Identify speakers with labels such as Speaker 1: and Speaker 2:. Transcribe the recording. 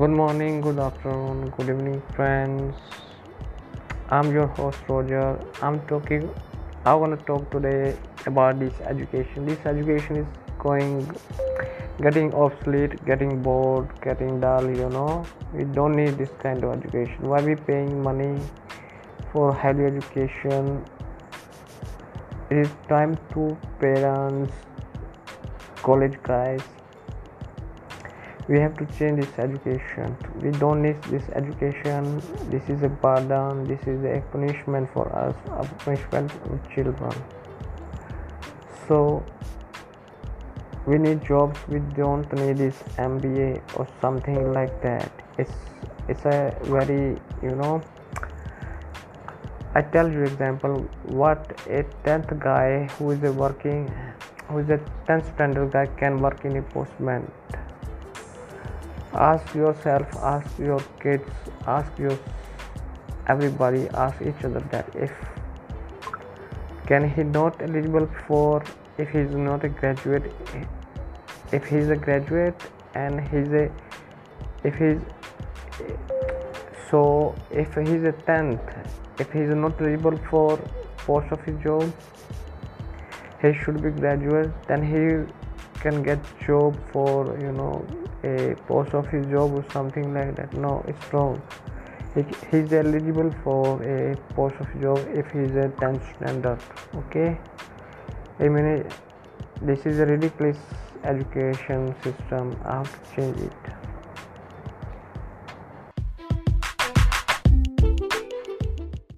Speaker 1: Good morning, good afternoon, good evening, friends. I'm your host Roger. I'm talking. I'm gonna talk today about this education. This education is going, getting obsolete, getting bored, getting dull. You know, we don't need this kind of education. Why we paying money for higher education? It is time to parents, college guys we have to change this education. We don't need this education. This is a burden. This is a punishment for us a punishment for children. So we need jobs. We don't need this mba or something like that. It's it's a very you know i tell you example what a 10th guy who is a working who is a 10th standard guy can work in a postman ask yourself ask your kids ask your everybody ask each other that if can he not eligible for if he's not a graduate if he's a graduate and he's a if he's so if he's a 10th if he's not eligible for post office job he should be graduate then he can get job for you know a post office job or something like that. No it's wrong. He, he's eligible for a post office job if he's a 10th standard okay? I mean this is a ridiculous education system. I have to change it